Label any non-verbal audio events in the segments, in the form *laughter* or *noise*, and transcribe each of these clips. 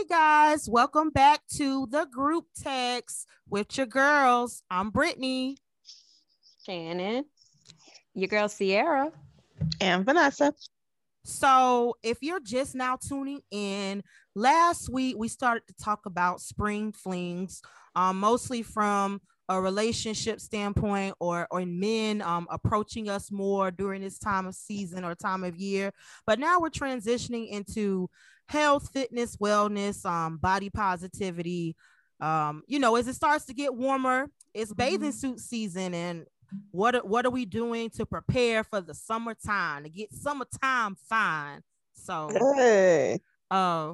Hey guys, welcome back to the group text with your girls. I'm Brittany. Shannon. Your girl Sierra. And Vanessa. So, if you're just now tuning in, last week we started to talk about spring flings, um, mostly from a relationship standpoint or or men um, approaching us more during this time of season or time of year. But now we're transitioning into health, fitness, wellness, um, body positivity. Um, you know, as it starts to get warmer, it's bathing mm-hmm. suit season, and what what are we doing to prepare for the summertime to get summertime fine? So, hey. uh,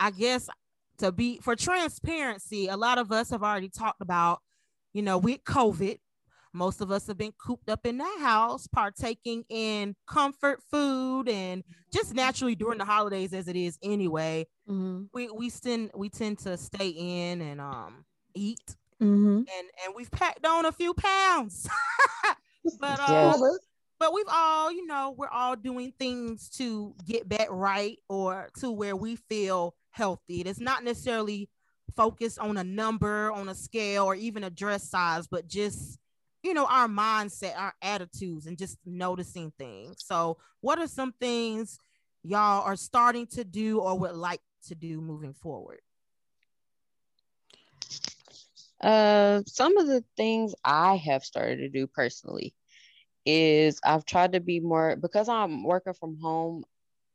I guess to be for transparency, a lot of us have already talked about, you know, with COVID, most of us have been cooped up in the house, partaking in comfort food and just naturally during the holidays as it is anyway. Mm-hmm. We we tend we tend to stay in and um eat. Mm-hmm. And and we've packed on a few pounds. *laughs* but *laughs* uh, but we've all, you know, we're all doing things to get back right or to where we feel healthy. It is not necessarily focused on a number, on a scale, or even a dress size, but just you know our mindset, our attitudes, and just noticing things. So, what are some things y'all are starting to do or would like to do moving forward? Uh, some of the things I have started to do personally is I've tried to be more because I'm working from home.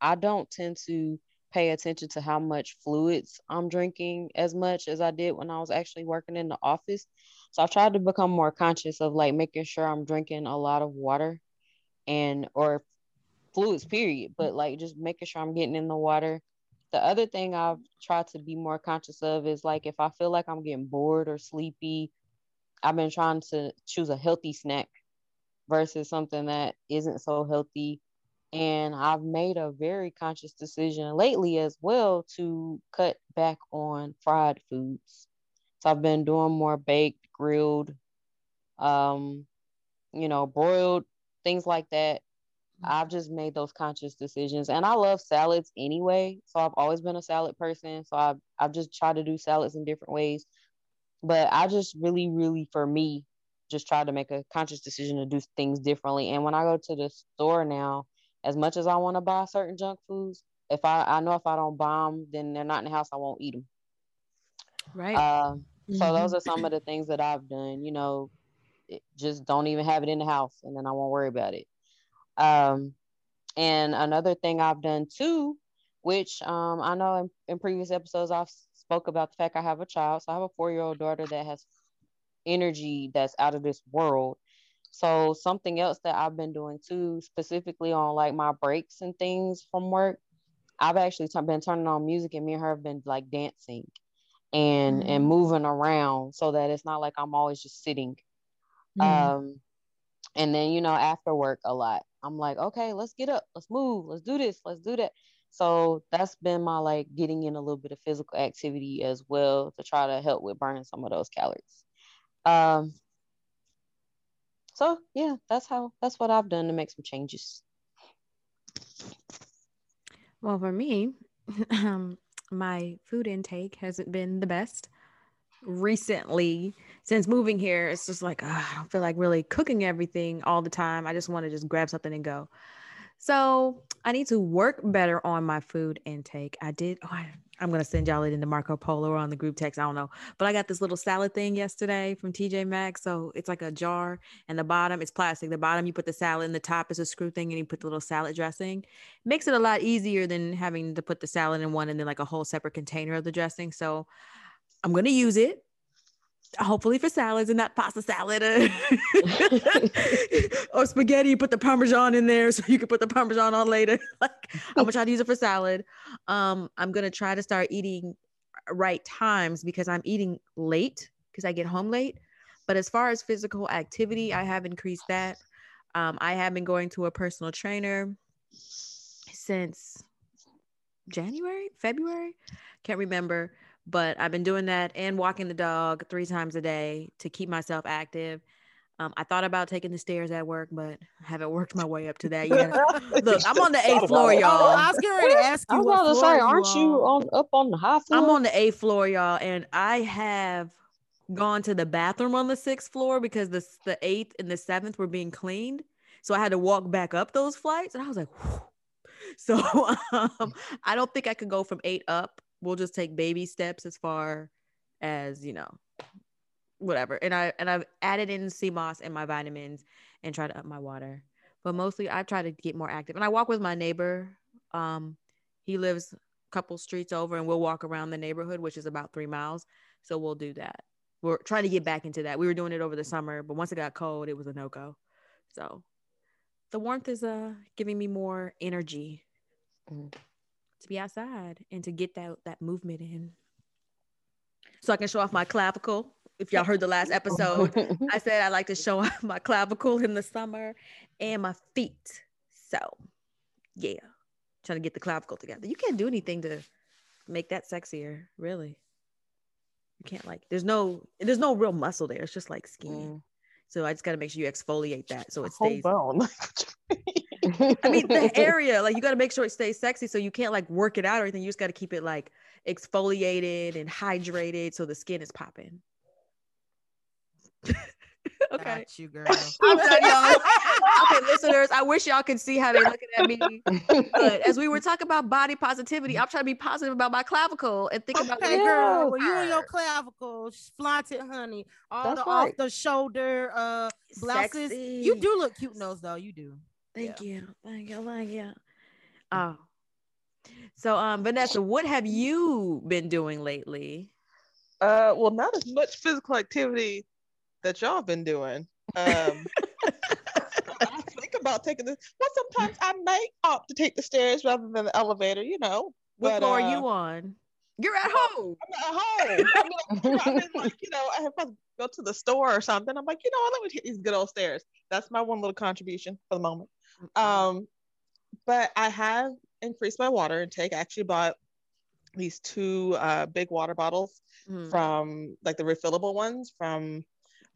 I don't tend to pay attention to how much fluids I'm drinking as much as I did when I was actually working in the office. So I've tried to become more conscious of like making sure I'm drinking a lot of water and or fluids period, but like just making sure I'm getting in the water. The other thing I've tried to be more conscious of is like if I feel like I'm getting bored or sleepy, I've been trying to choose a healthy snack versus something that isn't so healthy and I've made a very conscious decision lately as well to cut back on fried foods. So I've been doing more baked, grilled, um, you know, broiled, things like that. I've just made those conscious decisions. And I love salads anyway. So I've always been a salad person. So I've, I've just tried to do salads in different ways. But I just really, really, for me, just try to make a conscious decision to do things differently. And when I go to the store now, as much as I want to buy certain junk foods, if I, I know if I don't buy them, then they're not in the house, I won't eat them. Right. Uh, mm-hmm. So those are some of the things that I've done. You know, just don't even have it in the house, and then I won't worry about it. Um, and another thing I've done too, which um, I know in, in previous episodes I've spoke about the fact I have a child. So I have a four year old daughter that has energy that's out of this world so something else that I've been doing too, specifically on like my breaks and things from work, I've actually t- been turning on music and me and her have been like dancing and mm-hmm. and moving around so that it's not like I'm always just sitting. Mm-hmm. Um and then you know after work a lot i'm like okay let's get up let's move let's do this let's do that so that's been my like getting in a little bit of physical activity as well to try to help with burning some of those calories um so yeah, that's how that's what I've done to make some changes. Well, for me, *laughs* um, my food intake hasn't been the best recently since moving here. It's just like I don't feel like really cooking everything all the time. I just want to just grab something and go. So I need to work better on my food intake. I did. Oh, I, am gonna send y'all it in the Marco Polo or on the group text. I don't know, but I got this little salad thing yesterday from TJ Maxx. So it's like a jar, and the bottom it's plastic. The bottom you put the salad, and the top is a screw thing, and you put the little salad dressing. Makes it a lot easier than having to put the salad in one and then like a whole separate container of the dressing. So I'm gonna use it hopefully for salads and not pasta salad *laughs* or spaghetti. You put the parmesan in there so you can put the parmesan on later. *laughs* like I'm gonna try to use it for salad. Um, I'm gonna try to start eating right times because I'm eating late because I get home late. But as far as physical activity, I have increased that. Um, I have been going to a personal trainer since January, February, can't remember but I've been doing that and walking the dog three times a day to keep myself active. Um, I thought about taking the stairs at work, but I haven't worked my way up to that yet. *laughs* Look, I'm on the eighth floor, y'all. Oh, I was getting ready to ask I you. was what about to say, aren't you on? on up on the high floor? I'm on the eighth floor, y'all, and I have gone to the bathroom on the sixth floor because the the eighth and the seventh were being cleaned. So I had to walk back up those flights, and I was like, Whew. *laughs* so *laughs* um, I don't think I could go from eight up. We'll just take baby steps as far as you know, whatever. And I and I've added in sea moss and my vitamins and try to up my water. But mostly I try to get more active. And I walk with my neighbor. Um, he lives a couple streets over, and we'll walk around the neighborhood, which is about three miles. So we'll do that. We're trying to get back into that. We were doing it over the summer, but once it got cold, it was a no go. So the warmth is uh giving me more energy Mm. To be outside and to get that that movement in. So I can show off my clavicle. If y'all heard the last *laughs* episode, I said I like to show off my clavicle in the summer and my feet. So yeah, trying to get the clavicle together. You can't do anything to make that sexier, really. You can't like there's no there's no real muscle there. It's just like skin. Mm. So I just gotta make sure you exfoliate that so it Whole stays. bone. *laughs* I mean the *laughs* area, like you gotta make sure it stays sexy. So you can't like work it out or anything. You just gotta keep it like exfoliated and hydrated so the skin is popping. *laughs* okay. Got you, girl. *laughs* I'm done, y'all. okay, listeners, I wish y'all could see how they're looking at me. But as we were talking about body positivity, I'm trying to be positive about my clavicle and think about Okay, what girl. it Well, you and your is. clavicle, flaunted honey, all That's the right. off the shoulder uh blouses. You do look cute in those though. You do. Thank you. Thank you. Thank you. Oh. So um Vanessa, what have you been doing lately? Uh, well, not as much physical activity that y'all have been doing. Um, *laughs* I think about taking this. Well, sometimes I might opt to take the stairs rather than the elevator. You know, What but, floor uh, are you on? You're at home. I'm at home. I mean, like, I've been like, you know, I have to go to the store or something. I'm like, you know what? Let me take these good old stairs. That's my one little contribution for the moment. Um, but I have increased my water intake. I actually bought these two uh, big water bottles Mhm. from like the refillable ones from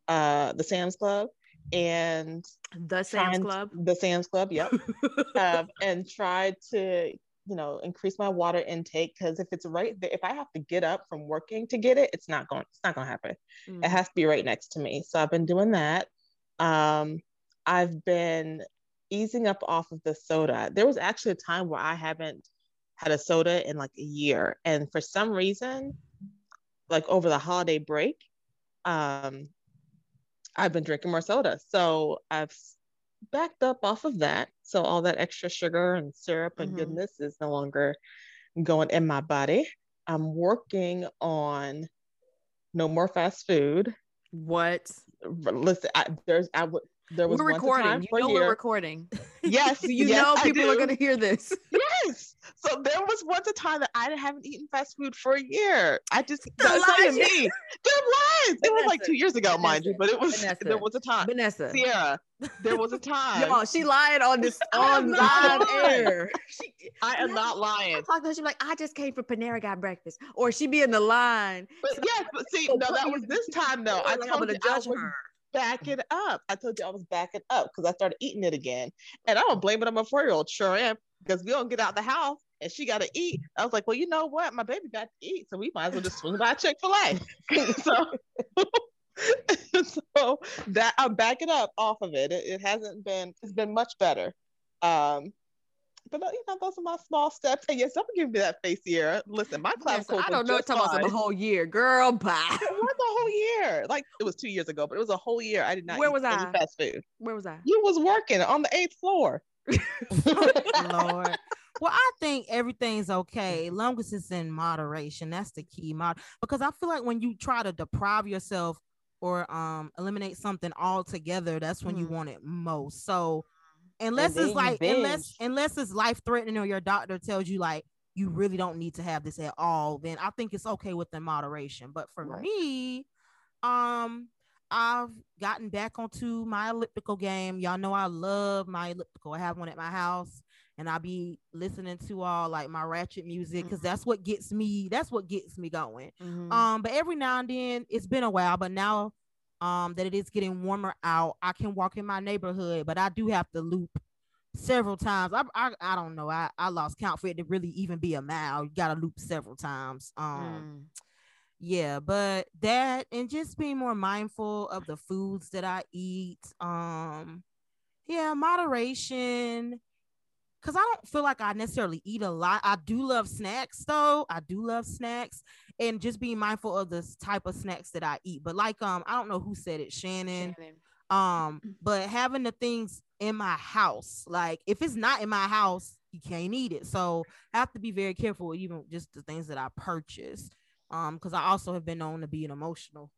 uh, the Sam's Club and the Sam's Club. The Sam's Club, yep. *laughs* um, and tried to you know increase my water intake because if it's right there, if I have to get up from working to get it, it's not going. It's not going to happen. It Mhm. has to be right next to me. So I've been doing that. Um, I've been easing up off of the soda. There was actually a time where I haven't had a soda in like a year, and for some reason, like over the holiday break, um, I've been drinking more soda. So I've backed up off of that. So all that extra sugar and syrup and Mhm. goodness is no longer going in my body. I'm working on no more fast food. What? Listen, I, there's I would there was We're once a time recording. You know year. we're recording. *laughs* yes, you yes, know people are gonna hear this? *laughs* Yes. So there was once a time that I haven't eaten fast food for a year. I just that's not me. There was. It was like two years ago, mind you, but it was Vanessa, there was a time. Vanessa. Sierra, there was a *laughs* time. Y'all, she lied on this on live air. She, I am not lying. talk to her, she like, I just came from Panera, got breakfast, or she be in the line. But yes, but see, So no, that was this time though. I told gonna you I judge was her. backing up. I told you I was backing up because I started eating it again. And I don't blame it on my four-year-old. Sure am. Because we don't get out of the house and she gotta eat. I was like, well, you know what? My baby got to eat. So we might as well just swing by Chick-fil-A. *laughs* so *laughs* so that I'm backing up off of it. it. It hasn't been, it's been much better. Um but uh, you know, those are my small steps. And yes, don't give me that face here. Listen, my Yes, clavicle I don't know. just Talking about fine. some whole year, girl. Bye. It was a whole year. Like it was two years ago, but it was a whole year. I did not Where eat was any I? fast food. Where was I? You was working on the eighth floor. *laughs* Lord. Well, I think everything's okay, long as it's in moderation. That's the key, mod. Because I feel like when you try to deprive yourself or um eliminate something altogether, that's when you Mhm. want it most. So, unless it's like unless unless it's life threatening or your doctor tells you like you really don't need to have this at all, then I think it's okay within moderation. But for Right. me, um, I've gotten back onto my elliptical game. Y'all know I love my elliptical. I have one at my house, and I'll be listening to all like my ratchet music because that's what gets me. That's what gets me going. Mhm. Um, but every now and then, it's been a while, but now um that it is getting warmer out. I can walk in my neighborhood, but I do have to loop several times. I I, I don't know. I, I lost count for it to really even be a mile. You gotta loop several times. Um Mm. yeah, but that and just being more mindful of the foods that I eat. Um yeah, moderation. Cause I don't feel like I necessarily eat a lot. I do love snacks though. I do love snacks and just being mindful of the type of snacks that I eat. But like um, I don't know who said it, Shannon Shannon. um but having the things in my house like if it's not in my house you can't eat it so i have to be very careful with even just the things that i purchase um because i also have been known to be an emotional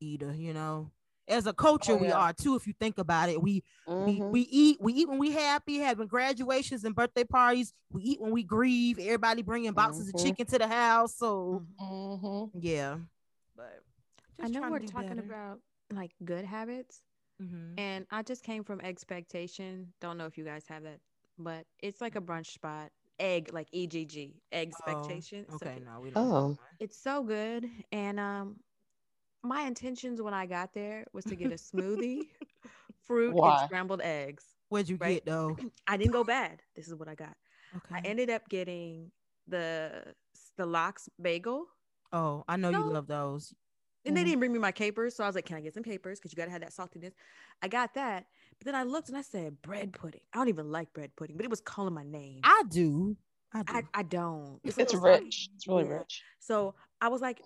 eater you know as a culture Oh, we are too if you think about it we we, Mhm. we eat we eat when we happy having graduations and birthday parties we eat when we grieve everybody bringing boxes Mhm. of chicken to the house so Mhm. yeah but I know we're talking better. about like good habits, Mhm. and I just came from Eggspectation. Don't know if you guys have that, but it's like a brunch spot. Egg, like EGG, egg Oh, Eggspectation. So okay good. no we don't Oh. it's so good, and um, my intentions when I got there was to get a smoothie, *laughs* fruit, Why? and scrambled eggs. what'd you Right. get though *clears throat* I didn't go bad. This is what I got. okay I ended up getting the the lox bagel. Oh, I know you love those. And they Mhm. didn't bring me my capers. So I was like, can I get some capers? Because you got to have that saltiness. I got that. But then I looked and I said, bread pudding. I don't even like bread pudding, but it was calling my name. I, I do. I do. I, I don't. a It's little soggy. rich. It's really Yeah. rich. So I was like,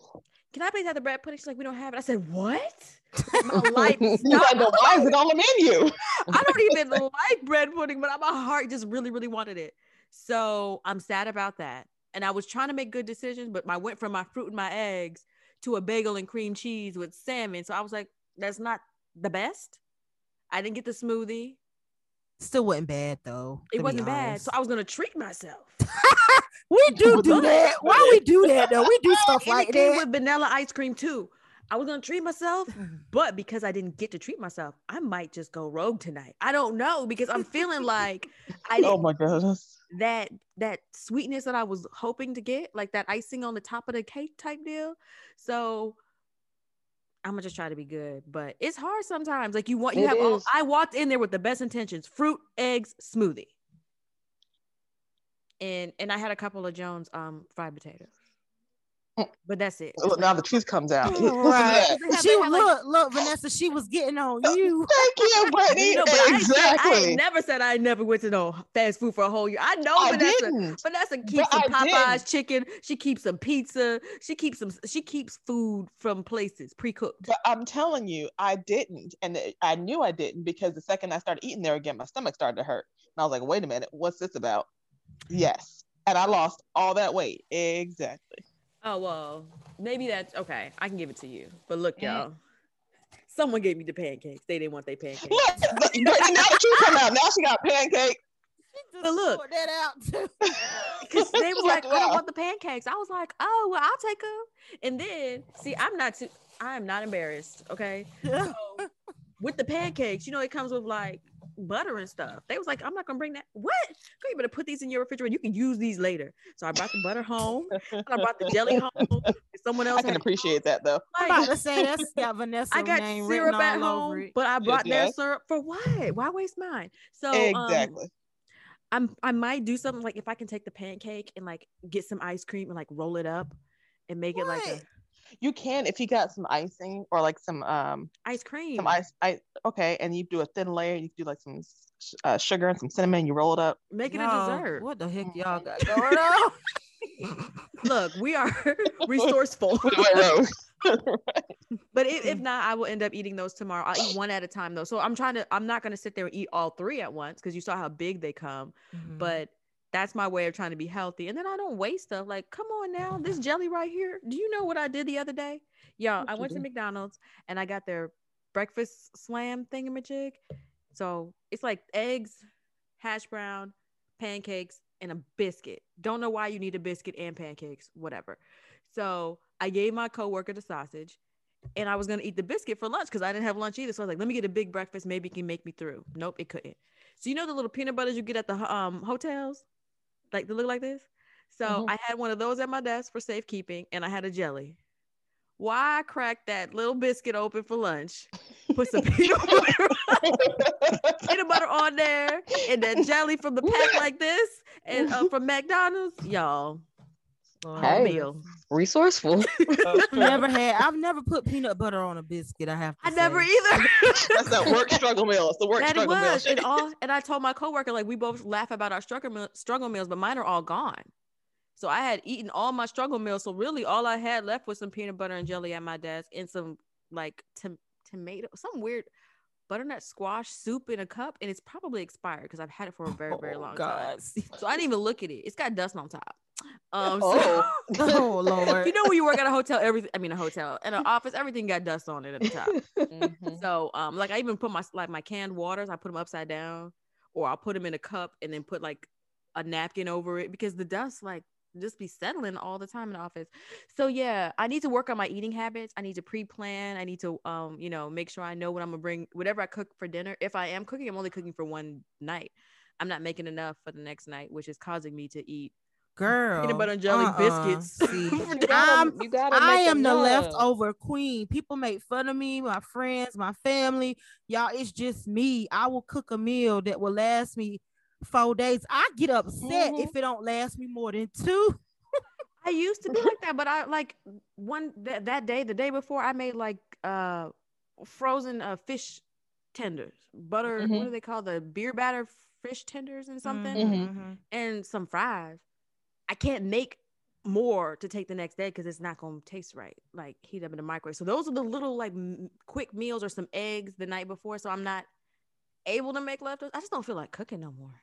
can I please have the bread pudding? She's like, we don't have it. I said, what? My *laughs* life stopped. to, why is it on the menu? *laughs* I don't even like bread pudding, but my heart just really, really wanted it. So I'm sad about that. And I was trying to make good decisions, but I went from my fruit and my eggs to a bagel and cream cheese with salmon. So I was like, that's not the best. I didn't get the smoothie. Still wasn't bad though. It wasn't bad. So I was gonna treat myself. *laughs* we do do that. Why we do that though? We do *laughs* stuff like that. with vanilla ice cream too. I was gonna treat myself, mm-hmm. but because I didn't get to treat myself, I might just go rogue tonight. I don't know because I'm feeling like I Oh my goodness. that that sweetness that I was hoping to get, like that icing on the top of the cake type deal. So I'm gonna just try to be good, but it's hard sometimes. Like you want, you It have. All. I walked in there with the best intentions: fruit, eggs, smoothie, and and I had a couple of Jones um fried potatoes, but that's it. Look, now the truth comes out. *laughs* Right. that. They have- She they have, like- look, look, Vanessa. She was getting on *laughs* you. Thank you, Brittany. No, but I, ain't said- I never said I never went to no fast food for a whole year. I know I Vanessa. didn't. Vanessa keeps But some Popeyes didn't. chicken. She keeps some pizza. She keeps some. She keeps food from places pre-cooked. But I'm telling you, I didn't. And I knew I didn't because the second I started eating there again, my stomach started to hurt. And I was like, wait a minute, what's this about? Yes. And I lost all that weight. Exactly. Oh well, maybe that's okay. I can give it to you. But look, y'all. Someone gave me the pancakes. They didn't want their pancakes. Look, Brittany, now the truth come out. Now she got pancake. But look. Sort that out too. *laughs* *laughs* Because they were like, I don't want the pancakes. I was like, oh well, I'll take them. And then see, I'm not too. I am not embarrassed. Okay. *laughs* So with the pancakes, you know, it comes with like butter and stuff. They was like, I'm not gonna bring that. What? Girl, you better put these in your refrigerator. You can use these later. So I brought the butter home. And I brought the jelly *laughs* home. Someone else I can had- appreciate that though. I'm about to say that's got *laughs* Vanessa I got name syrup at home, but I brought their yes. syrup for what? Why waste mine? So um, exactly. I'm I might do something like if I can take the pancake and like get some ice cream and like roll it up and make it like a What? You can if you got some icing or like some um ice cream. some ice I okay and you do a thin layer you do like some uh, sugar and some cinnamon you roll it up Make it a Y'all, dessert. What the heck y'all got *laughs* going on? *laughs* *laughs* Look, we are resourceful. But if, if not, I will end up eating those tomorrow. I'll eat one at a time though. So I'm trying to. I'm not gonna sit there and eat all three at once because you saw how big they come. Mhm. But that's my way of trying to be healthy. And then I don't waste stuff. Like, come on now, this *sighs* jelly right here. Do you know what I did the other day? Y'all, I went to? McDonald's and I got their breakfast slam thingamajig. So it's like eggs, hash brown, pancakes, and a biscuit. Don't know why you need a biscuit and pancakes, whatever. So I gave my coworker the sausage and I was gonna eat the biscuit for lunch because I didn't have lunch either. So I was like, let me get a big breakfast. Maybe it can make me through. Nope, it couldn't. So you know the little peanut butters you get at the um hotels, like they look like this. So Mhm. I had one of those at my desk for safekeeping, and I had a jelly. why crack that little biscuit open for lunch? Put some peanut *laughs* butter, *laughs* peanut butter on there, and that jelly from the pack like this, and uh, from McDonald's, y'all. Oh, hey. meal. Resourceful. *laughs* *laughs* I've never had. I've never put peanut butter on a biscuit. I have. To I never either. *laughs* That's that work struggle meal. It's the work that it struggle meal. was, and all, and I told my coworker like we both laugh about our struggle struggle meals, but mine are all gone. So I had eaten all my struggle meals. So really, all I had left was some peanut butter and jelly at my desk, and some like tom- tomato, some weird butternut squash soup in a cup, and it's probably expired because I've had it for a very very Oh, long God. time. So I didn't even look at it. It's got dust on top. Um, so- Oh. *laughs* *laughs* Oh Lord. you know when you work at a hotel, everything. I mean, a hotel and an office, everything got dust on it at the top. Mhm. So, um, like I even put my like my canned waters, I put them upside down, or I'll put them in a cup and then put like a napkin over it because the dust like just be settling all the time in the office. So yeah, I need to work on my eating habits. I need to pre-plan. I need to um, you know, make sure I know what I'm gonna bring. Whatever I cook for dinner, if I am cooking, I'm only cooking for one night. I'm not making enough for the next night, which is causing me to eat Girl. peanut butter and jelly uh-uh. biscuits. See, *laughs* You *laughs* gotta- I'm- you gotta I am the enough. leftover queen. People make fun of me, my friends, my family. Y'all, it's just me. I will cook a meal that will last me four days. I get upset Mhm. if it don't last me more than two. I used to be like that, but I like one that, that day, the day before, I made like uh frozen uh fish tenders, butter. What Mhm. do they call the beer batter fish tenders and something, Mhm. Mhm. and some fries. I can't make more to take the next day because it's not gonna taste right. Like heat up in the microwave. So those are the little like m- quick meals or some eggs the night before. So I'm not able to make leftovers. I just don't feel like cooking no more.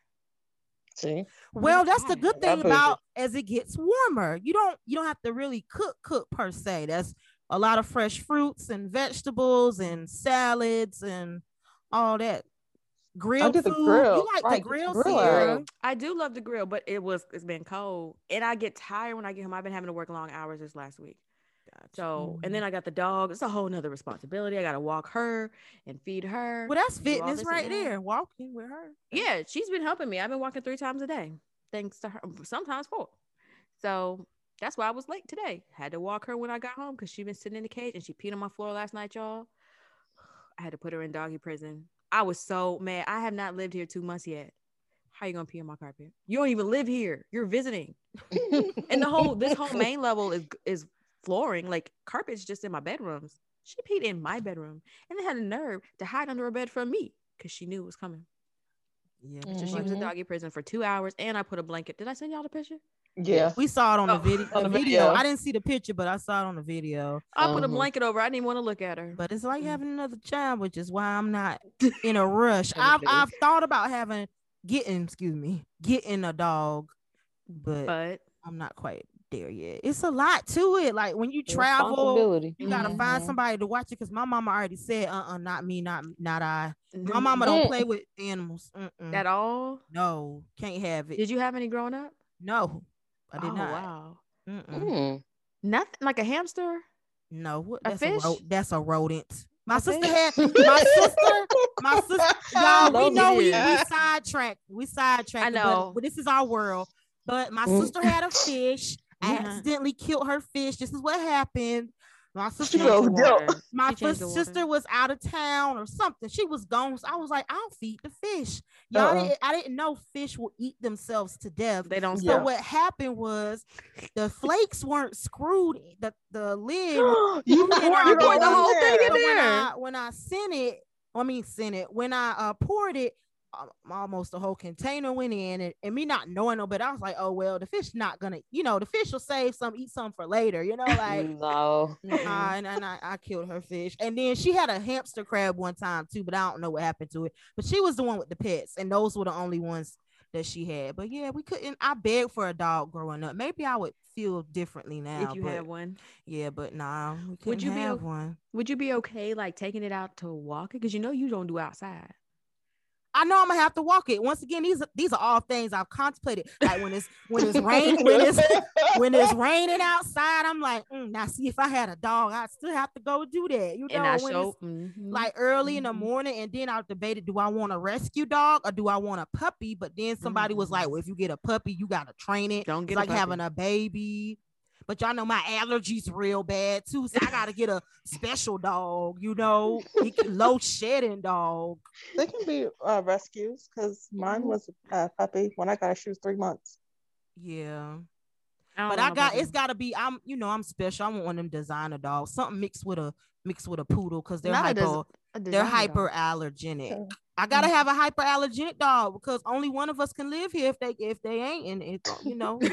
See, Well, that's the good thing feel you. about as it gets warmer. You don't you don't have to really cook cook per se. That's a lot of fresh fruits and vegetables and salads and all that. Grilled get the food. grill. You like Right, the grill, grill I do love the grill, but it was it's been cold, and I get tired when I get home. I've been having to work long hours this last week. So, and then mm-hmm. I got the dog. It's a whole nother responsibility. I got to walk her and feed her. Well, that's fitness right and there. Walking with her. Yeah, she's been helping me. I've been walking three times a day, thanks to her. Sometimes four. So that's why I was late today. Had to walk her when I got home because she been sitting in the cage and she peed on my floor last night, y'all. *sighs* I had to put her in doggy prison. I was so mad. I have not lived here two months yet. How you gonna pee on my carpet? You don't even live here. You're visiting. *laughs* And the whole this whole main level is is flooring, like carpets just in my bedrooms. She peed in my bedroom and then had a nerve to hide under a bed from me because she knew it was coming. Yeah. Mm-hmm. So she was in doggy prison for two hours, and I put a blanket. Did I send y'all the picture? Yeah. We saw it on the Oh, video. on the the video. video. I didn't see the picture, but I saw it on the video. I put a Mhm. blanket over. I didn't want to look at her. But it's like having another child, which is why I'm not *laughs* in a rush. Having a I've. I've thought about having getting, excuse me, getting a dog, but, but I'm not quite there yet. It's a lot to it. Like when you travel, you gotta Mhm. find somebody to watch it. Cause my mama already said, uh, uh not me, not not I. My mama don't play with animals. Mm-mm. at all. no, can't have it. Did you have any growing up? no, I did oh, not. Wow. Mm-mm. Mm. Nothing like a hamster. No, what? A That's fish? a ro- that's a rodent. My A sister fish? had my sister. My *laughs* sister, y'all, we know we, we sidetracked. We sidetracked. I know. But, but this is our world. But my Mm. sister had a fish. I Mhm. accidentally killed her fish. This is what happened. My sister, She goes, Changed the "Yo." water. my She changed first the sister was out of town or something. She was gone. So I was like, I'll feed the fish. Y'all, Uh-uh. didn't, I didn't know fish will eat themselves to death. They don't So Yeah. what happened was the flakes weren't screwed. The the lid *gasps* you poured poured it it all all the whole there. thing in so when there. I when I sent it, I mean sent it when I uh poured it, almost the whole container went in, and, and me not knowing no, but I was like, oh well, the fish not gonna, you know, the fish will save some, eat some for later, you know, *laughs* like. no. Uh, and, and I, I killed her fish, and then she had a hamster crab one time too, but I don't know what happened to it. But she was the one with the pets, and those were the only ones that she had. But yeah, we couldn't. I begged for a dog growing up. Maybe I would feel differently now. if you but, had one, yeah, but nah, we couldn't Would you be have o- one. would you be okay like taking it out to walk it? Because you know you don't do outside. I know I'm gonna have to walk it. Once again, these are these are all things I've contemplated. Like when it's when it's rain when it's *laughs* when it's raining outside, I'm like, mm, now see if I had a dog, I'd still have to go do that. You know, and I when show it's mhm. like early in the Mhm. morning, and then I debated, do I want a rescue dog or do I want a puppy? But then somebody was Mhm. like, well, if you get a puppy, you gotta train it. don't It's get like puppy. having a baby. But y'all know my allergies real bad too. So I gotta get a special dog, you know, *laughs* low shedding dog. They can be uh, rescues because mine was a puppy when I got her. She was three months. Yeah. I but I got it's got to be I'm you know I'm special. I want one of them designer dogs, something mixed with a mixed with a poodle because they're Not hyper des- they're hyperallergenic. Dog. I gotta have a hyperallergenic dog because only one of us can live here if they if they ain't and it you know. *laughs*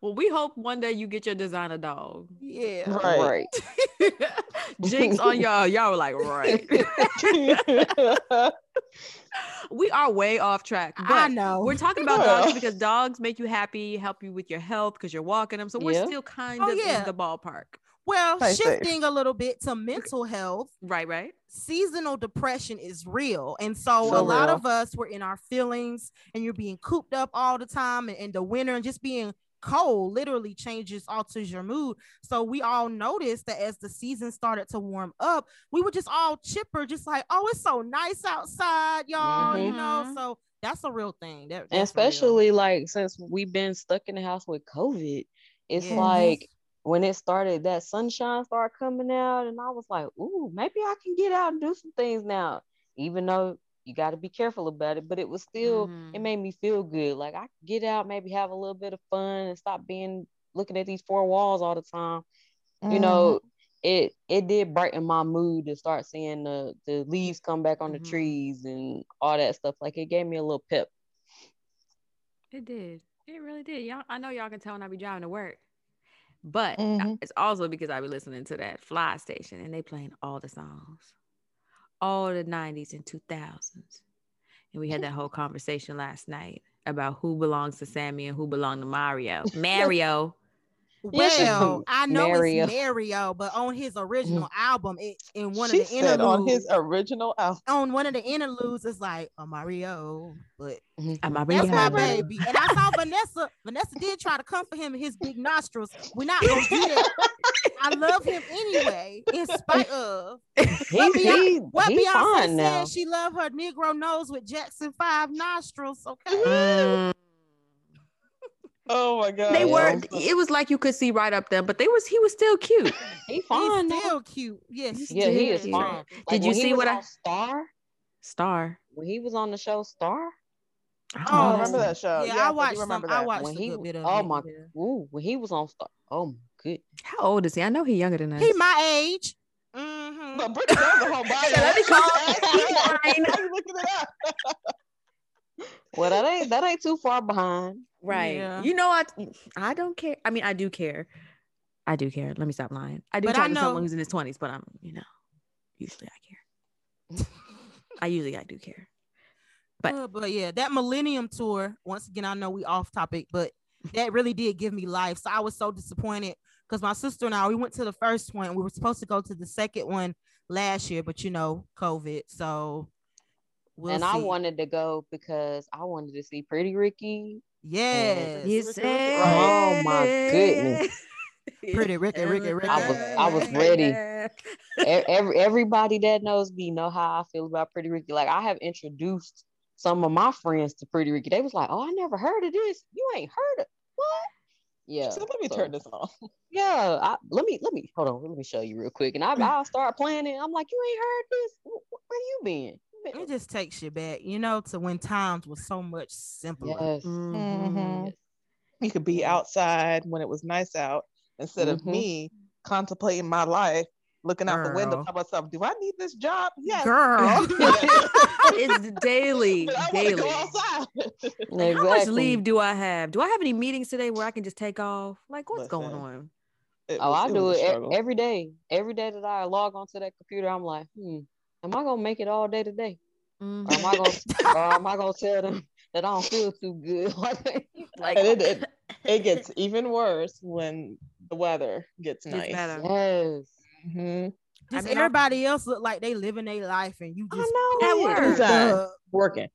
well, we hope one day you get your designer dog. Yeah, right. right. *laughs* Jinx on *laughs* y'all. Y'all were like, right. *laughs* we are way off track. I know. We're talking about dogs because dogs make you happy, help you with your health because you're walking them. So we're yeah. still kind oh, of yeah. in the ballpark. Well, shifting a little bit to mental health. Right, right. Seasonal depression is real. And so, so a lot of us were in our feelings and you're being cooped up all the time and in the winter and just being cold literally changes alters your mood so we all noticed that as the season started to warm up we were just all chipper just like oh it's so nice outside y'all mm-hmm. you know mm-hmm. so that's a real thing that, especially real. like since we've been stuck in the house with covid it's yes. like when it started that sunshine started coming out and i was like ooh maybe i can get out and do some things now even though you got to be careful about it. But it was still, mm-hmm. it made me feel good. Like I could get out, maybe have a little bit of fun and stop being looking at these four walls all the time. Mm-hmm. You know, it it did brighten my mood to start seeing the the leaves come back on mm-hmm. the trees and all that stuff. Like it gave me a little pep. It did. It really did. Y'all, I know y'all can tell when I be driving to work. But mm-hmm. it's also because I be listening to that fly station and they playing all the songs all the 90s and 2000s. And we had that whole conversation last night about who belongs to Sammie and who belonged to Mario. *laughs* Mario well, I know Mario. it's Mario, but on his original mm. album, it in one she of the interludes, on his original album, on one of the interludes, it's like a Mario, but mm-hmm. a Mario. that's my baby. And I saw Vanessa. Vanessa did try to comfort him in his big nostrils. We're not gonna do that. I love him anyway, in spite of *laughs* he's, what, he, what he's Beyonce said. Now. She loved her Negro nose with Jackson Five nostrils. Okay. Mm. Oh my god. They were it was like you could see right up them, but they was he was still cute. he fine. He's still cute. Yes. Yeah, he is fine. Like Did you see what I Star? Star. When he was on the show Star? Oh, I remember that show. Yeah, yeah I watched. I remember some, that. I watched when he, bit of Oh my! Ooh, when he was on Star. Oh my good. How old is he? I know he's younger than us. He my age. Mm-hmm. But Brittany knows the whole body. Let me *laughs* call. I'm *laughs* looking it up. *laughs* well, that ain't that ain't too far behind. Right. Yeah. You know what? I, I don't care. I mean, I do care. I do care. Let me stop lying. I do but talk I know, to someone who's in his 20s, but I'm, you know, usually I care. *laughs* I usually I do care. But uh, but yeah, that Millennium tour, once again, I know we off topic, but that really did give me life. So I was so disappointed because my sister and I we went to the first one. We were supposed to go to the second one last year, but you know, COVID. So we'll and see. I wanted to go because I wanted to see Pretty Ricky Yes. You said, oh my goodness. *laughs* Pretty Ricky, Ricky, Ricky. I was, I was ready. Every, everybody that knows me know how I feel about Pretty Ricky. Like I have introduced some of my friends to Pretty Ricky. They was like, "Oh, I never heard of this. You ain't heard it. What?" Yeah. So let me so, turn this on. *laughs* Yeah. I, let me let me hold on. Let me show you real quick, and I, I'll start playing it. I'm like, "You ain't heard this? Where you been?" It just takes you back, you know, to when times were so much simpler. Yes. Mm-hmm. You could be outside when it was nice out instead mm-hmm. of me contemplating my life, looking out Girl. the window, talking myself, do I need this job? Yes. Girl. *laughs* *laughs* it's daily. *laughs* daily. exactly. How much leave do I have? Do I have any meetings today where I can just take off? Like, what's Listen, going on? oh, I do it every day. Every day that I log onto that computer, I'm like, hmm, am I gonna make it all day today? Mm-hmm. Or am I gonna *laughs* or am I gonna tell them that I don't feel too good? *laughs* like it, it, *laughs* it, gets even worse when the weather gets nice. Yes. Mm-hmm. Just I mean, everybody else look like they living their life and you just I know at work. Uh, working.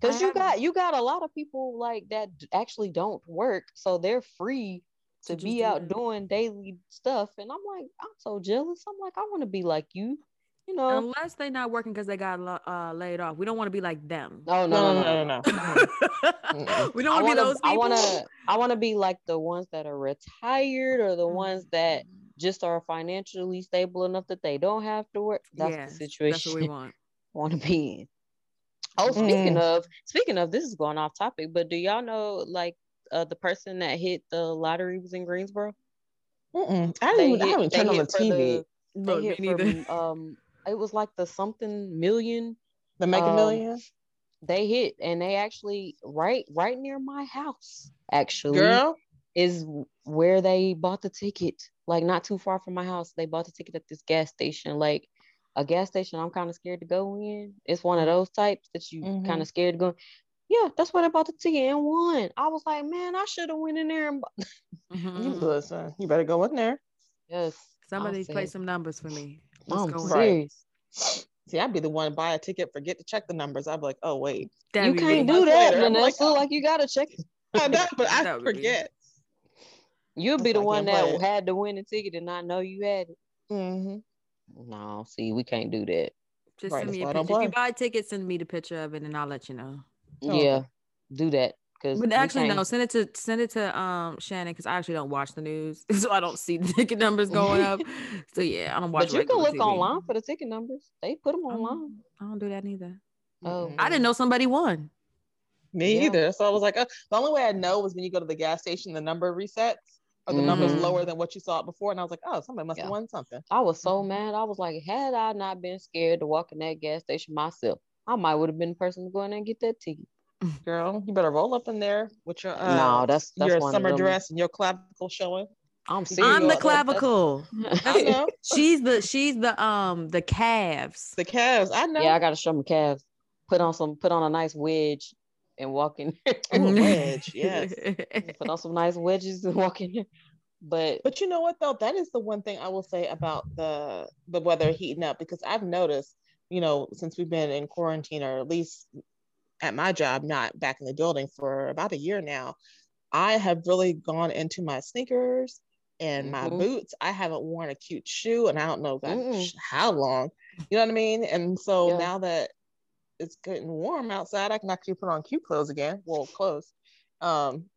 Because you got you got a lot of people like that actually don't work, so they're free to, to be out doing daily stuff. And I'm like, I'm so jealous. I'm like, I want to be like you. You know, Unless they're not working because they got uh, laid off. We don't want to be like them. no, no, No, no, no, no, no. no. we don't I want to be those people. I want to, I want to be like the ones that are retired or the ones that just are financially stable enough that they don't have to work. That's Yes, the situation That's what we *laughs* want. want to be in. Oh, speaking of speaking of, this is going off topic, but do y'all know like uh, the person that hit the lottery was in Greensboro? Mm-mm. I didn't. even- I haven't turned on the TV. the- They Look, hit from, um, it was like the something million The Mega um, Million. they hit, and they actually right right near my house actually Girl, is where they bought the ticket. Like not too far from my house, they bought the ticket at this gas station. Like a gas station, I'm kind of scared to go in. It's one of those types that you Mhm. kind of scared to go. Yeah, that's what I bought the ticket and won. I was like, man, I should have went in there and. bu-" *laughs* you Mhm. listen. You better go in there. Yes, Somebody play some numbers for me. Let's I'm go. Right. serious. See, I'd be the one to buy a ticket, forget to check the numbers. I'd be like, oh wait, That'd you can't do that, later, I'm like, oh. Like you gotta check. it. *laughs* I know, but I That would be me. forget. *laughs* You'll be That's the one can't play that it. had to win the ticket and not know you had it. hmm No, see, we can't do that. Just Right, send me a why I don't picture. If you play. buy tickets, send me the picture of it, and I'll let you know. Oh, Yeah, do that because. But actually, no, send it to send it to um Shannon because I actually don't watch the news, *laughs* so I don't see the ticket numbers going up. *laughs* So yeah, I don't watch. But you can look TV. online for the ticket numbers. They put them I don't- online. I don't do that either. Oh. I didn't know somebody won. Me Yeah. either. So I was like, oh, the only way I know was when you go to the gas station, the number resets or the number's Mhm. lower than what you saw it before. And I was like, oh, somebody must Yeah. have won something. I was so mad. I was like, had I not been scared to walk in that gas station myself, I might would have been the person to go in there and get that ticket. *laughs* Girl, you better roll up in there with your uh, no, that's that's your one summer dress and your clavicle showing. I'm I'm serious. I'm the clavicle. *laughs* I know *laughs* She's the she's the um the calves. the calves. I know. yeah, I gotta show my calves. Put on some, put on a nice wedge, and walk in. Ooh, a wedge. Yes. put on some nice wedges and walk in here. But But you know what though? That is the one thing I will say about the the weather heating up because I've noticed, you know, since we've been in quarantine or at least at my job, not back in the building for about a year now, I have really gone into my sneakers and my Mhm. boots. I haven't worn a cute shoe and I don't know Mm-mm. how long. You know what I mean? And so Yeah. now that it's getting warm outside, I can actually put on cute clothes again. Well, clothes. Um,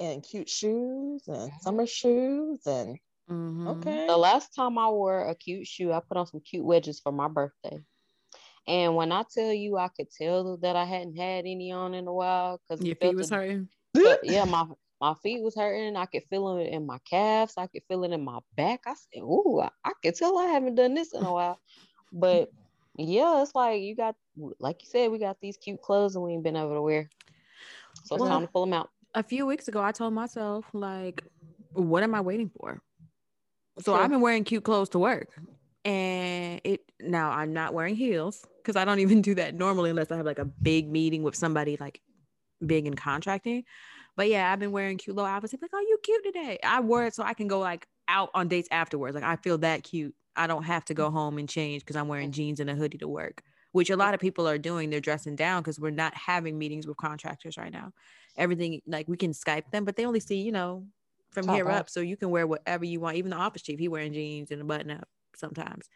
and cute shoes and summer shoes and Mhm. okay. The last time I wore a cute shoe, I put on some cute wedges for my birthday. And when I tell you, I could tell that I hadn't had any on in a while because Your feet was hurting. yeah, my my feet was hurting. I could feel it in my calves. I could feel it in my back. I said, "Ooh, I, I could tell I haven't done this in a while." But yeah, it's like you got, like you said, we got these cute clothes and we ain't been able to wear. So it's Well, time to pull them out. A few weeks ago, I told myself like, what am I waiting for? So True. I've been wearing cute clothes to work, and it now I'm not wearing heels because I don't even do that normally unless I have like a big meeting with somebody like big in contracting. But yeah, I've been wearing cute little outfits. They're Like, oh, you cute today. I wore it so I can go like out on dates afterwards. Like I feel that cute. I don't have to go home and change because I'm wearing jeans and a hoodie to work, which a lot of people are doing. They're dressing down because we're not having meetings with contractors right now. Everything like we can Skype them, but they only see, you know, from Top here off. up. So you can wear whatever you want. Even the office chief, he wearing jeans and a button up sometimes.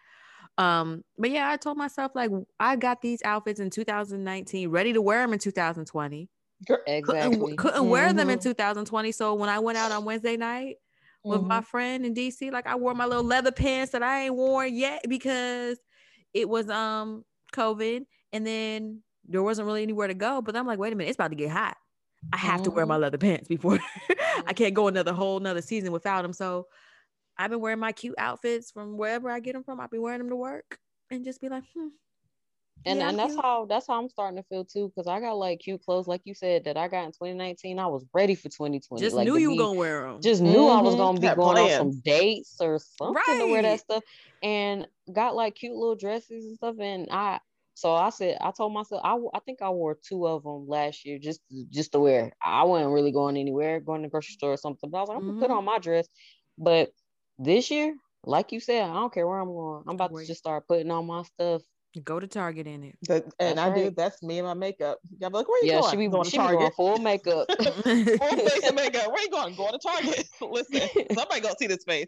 Um, but yeah, I told myself like I got these outfits in 2019, ready to wear them in 2020 Girl, couldn't, couldn't wear them in Mhm. 2020. So when I went out on Wednesday night with my friend in DC, like I wore my little leather pants that I ain't worn yet because it was um COVID, and then there wasn't really anywhere to go. But I'm like, wait a minute, it's about to get hot. I have to wear my leather pants before *laughs* I can't go another whole another season without them. So I've been wearing my cute outfits from wherever I get them from. I've been wearing them to work and just be like, hmm. And yeah, and that's how that's how I'm starting to feel too, because I got like cute clothes, like you said, that I got in 2019. I was ready for 2020. just like, knew you were gonna wear them. just knew I was Mhm. gonna be Had going on some dates or something right. to wear that stuff, and got like cute little dresses and stuff. And I, so I said, I told myself, I, I think I wore two of them last year just just to wear. I wasn't really going anywhere, going to the grocery store or something. But I was like, I'm gonna put Mhm. on my dress. But this year, like you said, I don't care where I'm going. I'm about Wait. to just start putting on my stuff. Go to Target in it. The- and That's I do. That's me and my makeup. Y'all like, where you Yeah, going? she be going to she be doing Target. full makeup. *laughs* Full face of makeup. Where you going? Going to Target. *laughs* Listen, *laughs* somebody gonna see this face.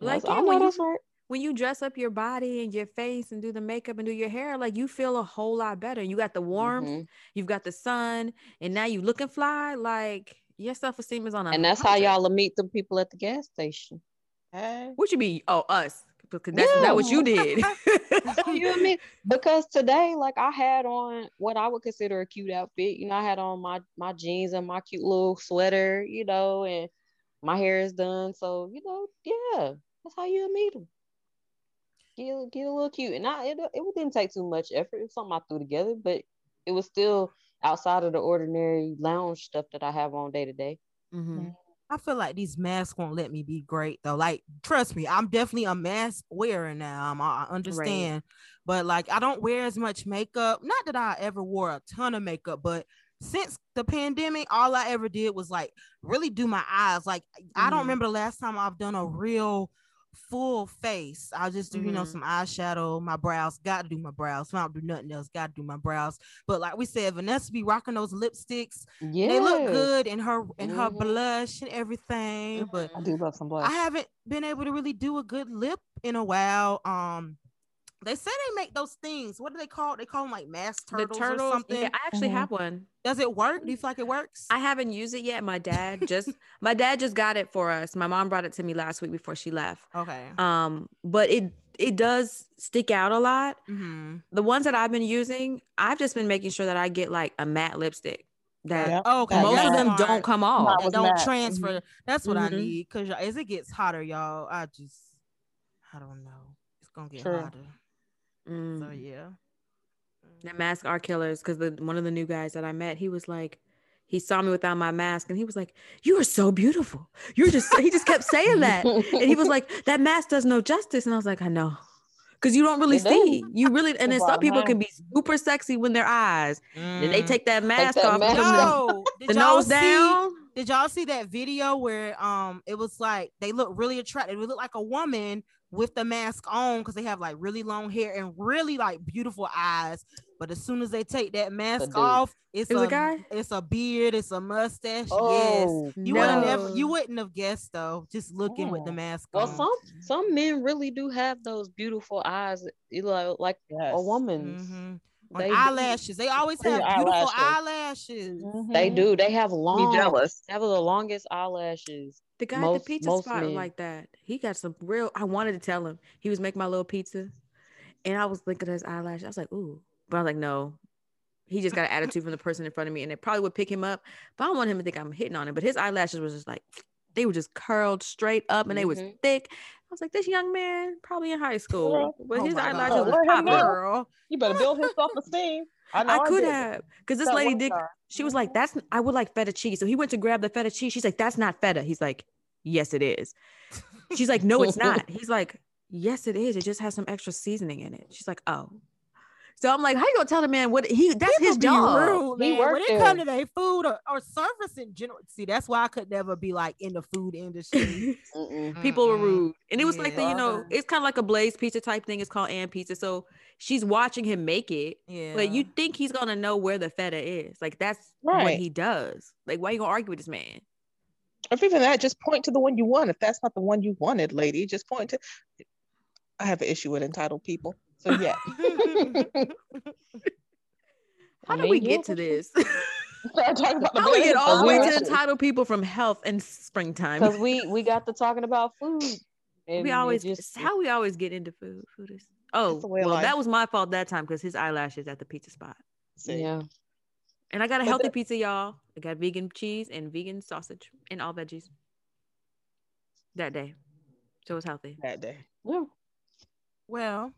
Like, I yeah, know when you- right. when you dress up your body and your face and do the makeup and do your hair, like you feel a whole lot better. You got the warmth, Mhm. you've got the sun, and now you looking fly. Like your self esteem is on a And that's how y'all will meet the people at the gas station. Hey. What you mean? Oh, us. Because that's not what you did. *laughs* You and me. Because today, like I had on what I would consider a cute outfit. You know, I had on my my jeans and my cute little sweater. You know, and my hair is done. So you know, yeah, that's how you meet them. Get get a little cute, and I it, it didn't take too much effort. It was something I threw together, but it was still outside of the ordinary lounge stuff that I have on day to day. Mm-hmm. Mm-hmm. I feel like these masks won't let me be great though. Like, trust me, I'm definitely a mask wearer now. I understand, but like, I don't wear as much makeup. Not that I ever wore a ton of makeup, but since the pandemic, all I ever did was like really do my eyes. Like, I don't Mhm. remember the last time I've done a real full face. I'll just do, you know, Mhm. some eyeshadow, my brows. Got to do my brows. I don't do nothing else, got to do my brows. But like we said, Vanessa be rocking those lipsticks Yeah, they look good in her in her Mhm. blush and everything but I do love some blush. i haven't been able to really do a good lip in a while um they say they make those things what do they call they call them like mask The turtles, turtles. or something Yeah, I actually Mhm. have one. does it work do you feel like it works I haven't used it yet. My dad just my dad just got it for us. My mom brought it to me last week before she left. okay Um, but it it does stick out a lot. hmm The ones that I've been using, I've just been making sure that I get like a matte lipstick. That Yep. okay most yeah. of them smart. don't come off. That don't matte. transfer that's what i Mhm. need because as it gets hotter y'all i just i don't know it's gonna get True. hotter Mm. so yeah The mask are killers because the one of the new guys that I met, he was like, he saw me without my mask and he was like, "You are so beautiful. You're just." he just kept saying that, and he was like, *laughs* "That mask does no justice." And I was like, "I know." Because you don't really It see, does. you really, and then some people can be super sexy when their eyes, then they Mm. take that mask that off, and mask come *laughs* the- Yo, the, did y'all nose see- down. Did y'all see that video where um it was like they look really attractive? They look like a woman with the mask on because they have like really long hair and really like beautiful eyes. But as soon as they take that mask off, it's It a, a guy? it's a beard, it's a mustache. yes. Oh, You would have never. You wouldn't have guessed though, just looking with the Oh. mask Well, on. some some men really do have those beautiful eyes, you know, like Yes. a woman's. Mhm. On They do. eyelashes. They always Pretty have beautiful eyelashes. eyelashes. They Mhm. do. They have long. Be jealous. They have the longest eyelashes. The guy at the pizza spot men. like that. He got some real. I wanted to tell him he was making my little pizza, and I was looking at his eyelash. I was like, "Ooh," but I was like, "No." He just got an attitude from the person in front of me, and it probably would pick him up. But I don't want him to think I'm hitting on him. But his eyelashes was just like they were just curled straight up, and they was Mhm. thick. I was like, "This young man probably in high school, but Oh his eyelashes God. was Let popping." Girl. You better build his self esteem. I know I could did. have, because this That lady did. She was like, "That's I would like feta cheese." So he went to grab the feta cheese. She's like, "That's not feta." He's like, "Yes, it is." She's like, "No, it's *laughs* not." He's like, "Yes, it is. It just has some extra seasoning in it." She's like, "Oh." So I'm like, "How you gonna tell the man what he? That's People his be job." rude, He man. When it come there. to their food or, or service in general, see, that's why I could never be like in the food industry. *laughs* People were rude, and it was like the, you know, it's kind of like a Blaze pizza type thing. It's called &pizza. So she's watching him make it, Yeah. but you think he's gonna know where the feta is? Like that's what he does. Like, why you gonna argue with this man? Or if even that, just point to the one you want. If that's not the one you wanted, lady, just point to. I have an issue with entitled people. So yeah. *laughs* *laughs* How I do we get to this? *laughs* Start talking about the How we get all the way were- to entitled people from health and springtime? Because we we got to talking about food. and we always just how we always get into food. Food is oh the way of well that was my fault that time because his eyelashes at the pizza spot. See. yeah. And I got a healthy that- pizza, y'all. I got vegan cheese and vegan sausage and all veggies that day. So it was healthy. that day. Yeah. well,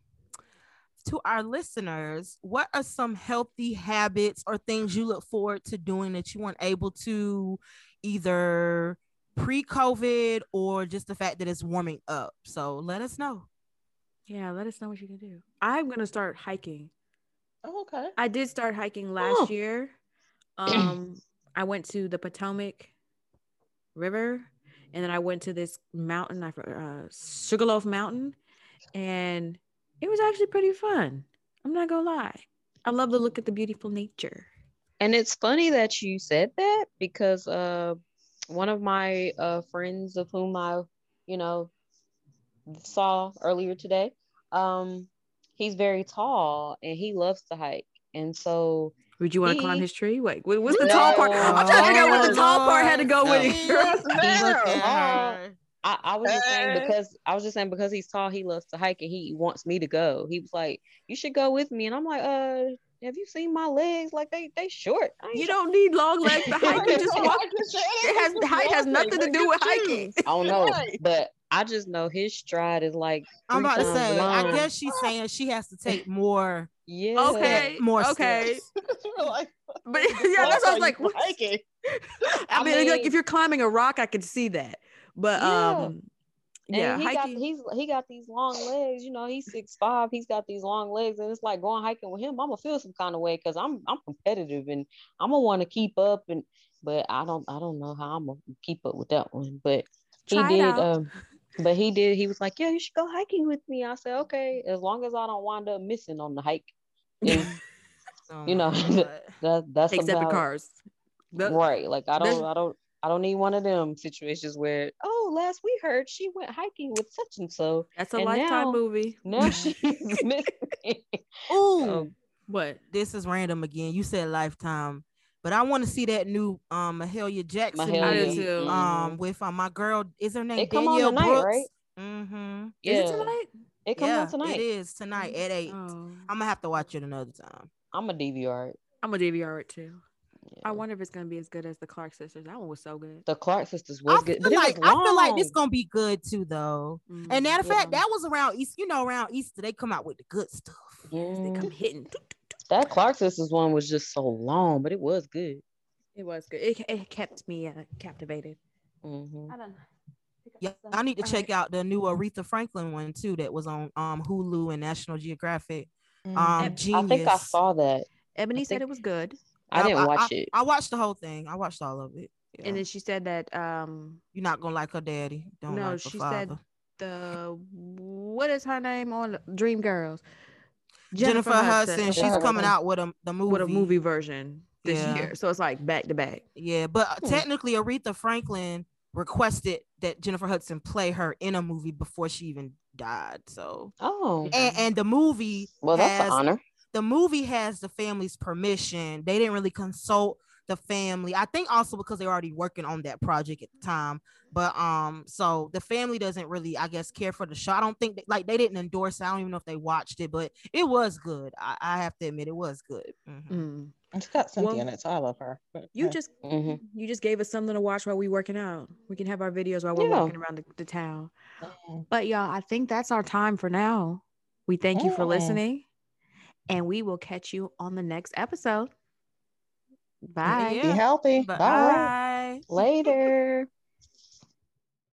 to our listeners, what are some healthy habits or things you look forward to doing that you weren't able to either pre-COVID or just the fact that it's warming up? So let us know. Yeah, let us know what you can do. I'm gonna start hiking. Oh, okay. I did start hiking last Oh. year. *clears throat* Um, I went to the Potomac River, and then I went to this mountain, I for- uh, Sugarloaf Mountain, and it was actually pretty fun. I'm not gonna lie. I love to look at the beautiful nature. And it's funny that you said that because uh one of my uh friends of whom I, you know, saw earlier today. Um, he's very tall and he loves to hike, and so Would you want to climb his tree? Wait, what- what's the No. tall part? I'm trying to figure out what the tall part had to go with No. it. Yes, He looked ma'am. at her. I, I was just saying because I was just saying because he's tall, he loves to hike and he wants me to go. He was like, "You should go with me," and I'm like, "Uh, have you seen my legs? Like they they short. I You don't need long legs to *laughs* hike. You just walk. *laughs* It It has height has nothing to do with hiking. I don't know, *laughs* but I just know his stride is like. I'm about to times say, I guess she's saying she has to take more Yeah. Okay. more okay. like, But yeah, that's what I was like. what? hiking. I, I mean, like mean- if you're climbing a rock, I can see that. But Yeah. um, yeah, and he hiking. got he's he got these long legs. You know, he's six five. He's got these long legs, and it's like going hiking with him. I'm gonna feel some kind of way because I'm I'm competitive and I'm gonna want to keep up. And but I don't I don't know how I'm gonna keep up with that one. But he Try did. Um, but he did. He was like, "Yeah, you should go hiking with me." I said, "Okay, as long as I don't wind up missing on the hike." *laughs* And Oh You know, *laughs* that that's separate about cars. The- right. Like I don't I don't. I don't need one of them situations where, oh, last we heard she went hiking with such and so. That's a And lifetime now- movie. Now she's *laughs* missing. *laughs* Ooh, Um, What? this is random again. You said lifetime, but I want to see that new um Mahalia Jackson Mahalia, I do movie. too. Um, with uh, my girl, is her name It come on Danielle tonight, Brooks? right? Mm-hmm. yeah, Is it tonight? it comes yeah, out tonight. It is tonight at eight. Oh, I'm gonna have to watch it another time. I'm a DVR. it. I'm a DVR it too. Yeah. I wonder if it's gonna be as good as the Clark sisters. That one was so good. the Clark sisters I was feel good, but it like was I feel like this long. gonna be good too, though. Mm, And matter of Yeah. fact, that was around East. You know, around Easter they come out with the good stuff. yes, they come Mm, hitting. that Clark sisters one was just so long, but it was good. It was good. It, it kept me uh, captivated. hmm I don't. know. Yeah, I need to check out the new Aretha Franklin one too that was on um Hulu and National Geographic. Um, I Genius. think I saw that. Ebony I said think- it was good, I didn't watch it. I watched the whole thing. I watched all of it. Yeah. and then she said that um You're not gonna like her daddy. Don't No, like she father. said the what is her name on Dreamgirls? Jennifer, Hudson. She's Jennifer coming out with a the movie. with a movie version this Yeah. year, so it's like back to back. Yeah, but uh, Hmm. technically, Aretha Franklin requested that Jennifer Hudson play her in a movie before she even died. So, Oh, and, and the movie well, that's an honor. The movie has the family's permission. They didn't really consult the family. I think also because they were already working on that project at the time. But um, so the family doesn't really, I guess, care for the show. I don't think that, like they didn't endorse. it. I don't even know if they watched it, but it was good. I, I have to admit, it was good. Mhm. Mm. It's got Cynthia Well, in it, so I love her. But, You yeah. just hmm you just gave us something to watch while we working out. We can have our videos while we're Yeah. walking around the, the town. Mhm. But y'all, I think that's our time for now. We thank you for Yeah. listening, and we will catch you on the next episode. Bye. Yeah. Be healthy. Bye. bye. Later.